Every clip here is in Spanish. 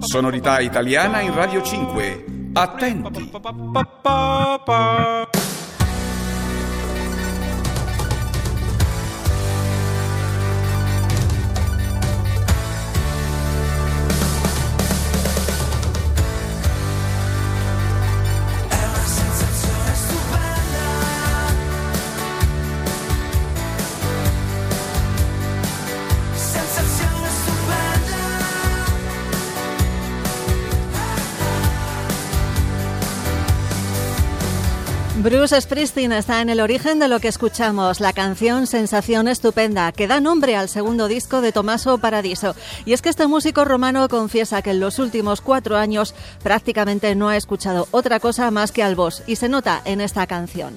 Sonorità italiana in Radio 5. Attenti. Bruce Springsteen está en el origen de lo que escuchamos, la canción Sensación Estupenda, que da nombre al segundo disco de Tomaso Paradiso. Y es que este músico romano confiesa que en los últimos cuatro años prácticamente no ha escuchado otra cosa más que al boss, y se nota en esta canción.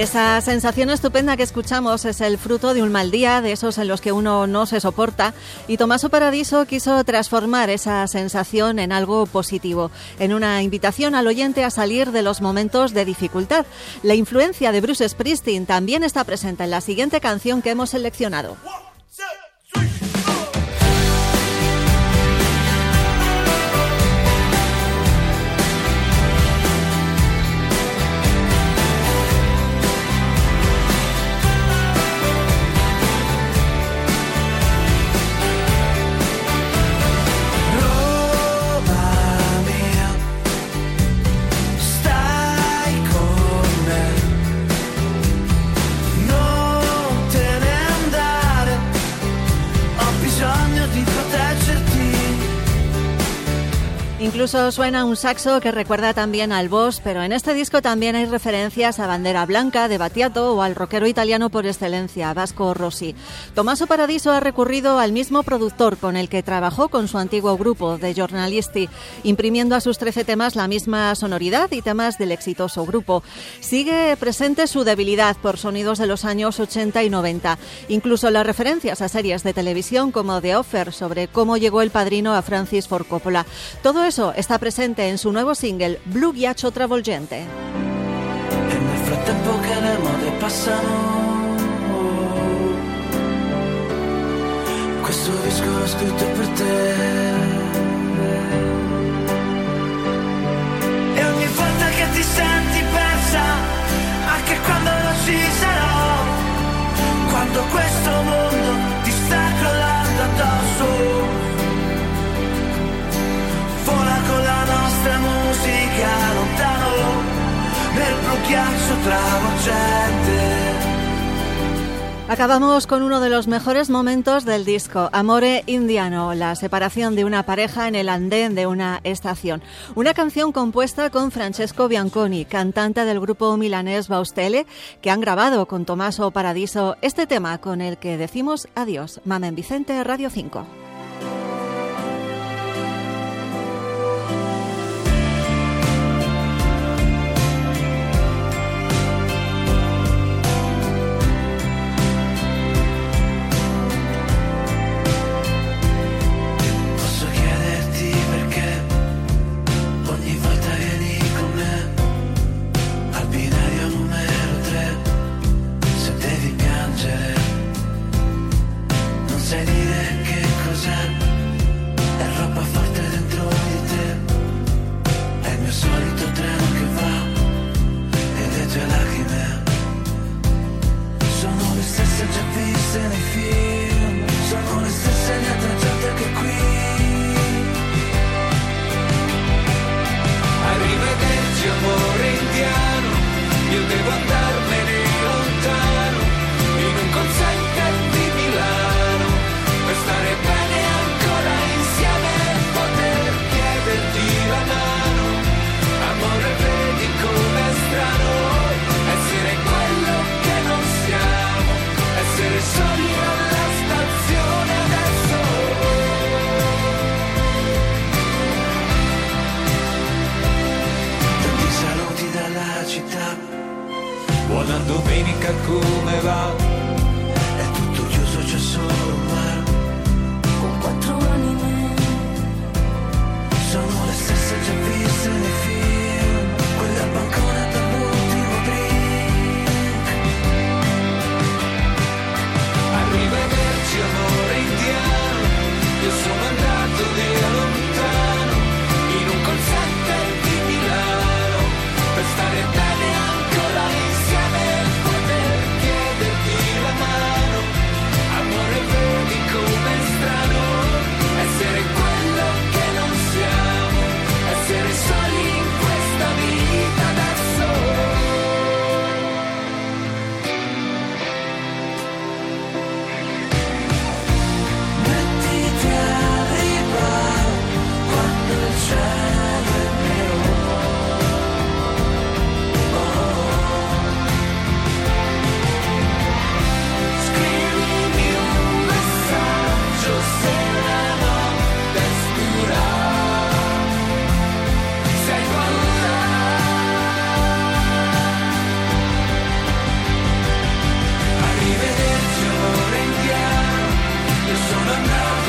Esa sensación estupenda que escuchamos es el fruto de un mal día, de esos en los que uno no se soporta, y Tomaso Paradiso quiso transformar esa sensación en algo positivo, en una invitación al oyente a salir de los momentos de dificultad. La influencia de Bruce Springsteen también está presente en la siguiente canción que hemos seleccionado. Incluso suena un saxo que recuerda también al boss, pero en este disco también hay referencias a Bandera Blanca de Battiato o al rockero italiano por excelencia, Vasco Rossi. Tomaso Paradiso ha recurrido al mismo productor con el que trabajó con su antiguo grupo, de Giornalisti, imprimiendo a sus 13 temas la misma sonoridad y temas del exitoso grupo. Sigue presente su debilidad por sonidos de los años 80 y 90, incluso las referencias a series de televisión como The Offer sobre cómo llegó el padrino a Francis Ford Coppola. Todo eso está presente en su nuovo single Blue Ghiaccio Travolgente. Nel frattempo che le mode passano Questo disco l'ho scritto per te E ogni volta che ti senti persa Anche quando non ci Acabamos con uno de los mejores momentos del disco, Amore Indiano, la separación de una pareja en el andén de una estación. Una canción compuesta con Francesco Bianconi, cantante del grupo milanés Baustele, que han grabado con Tomaso Paradiso este tema con el que decimos adiós. Mamen Vicente, Radio 5. Come va? never know.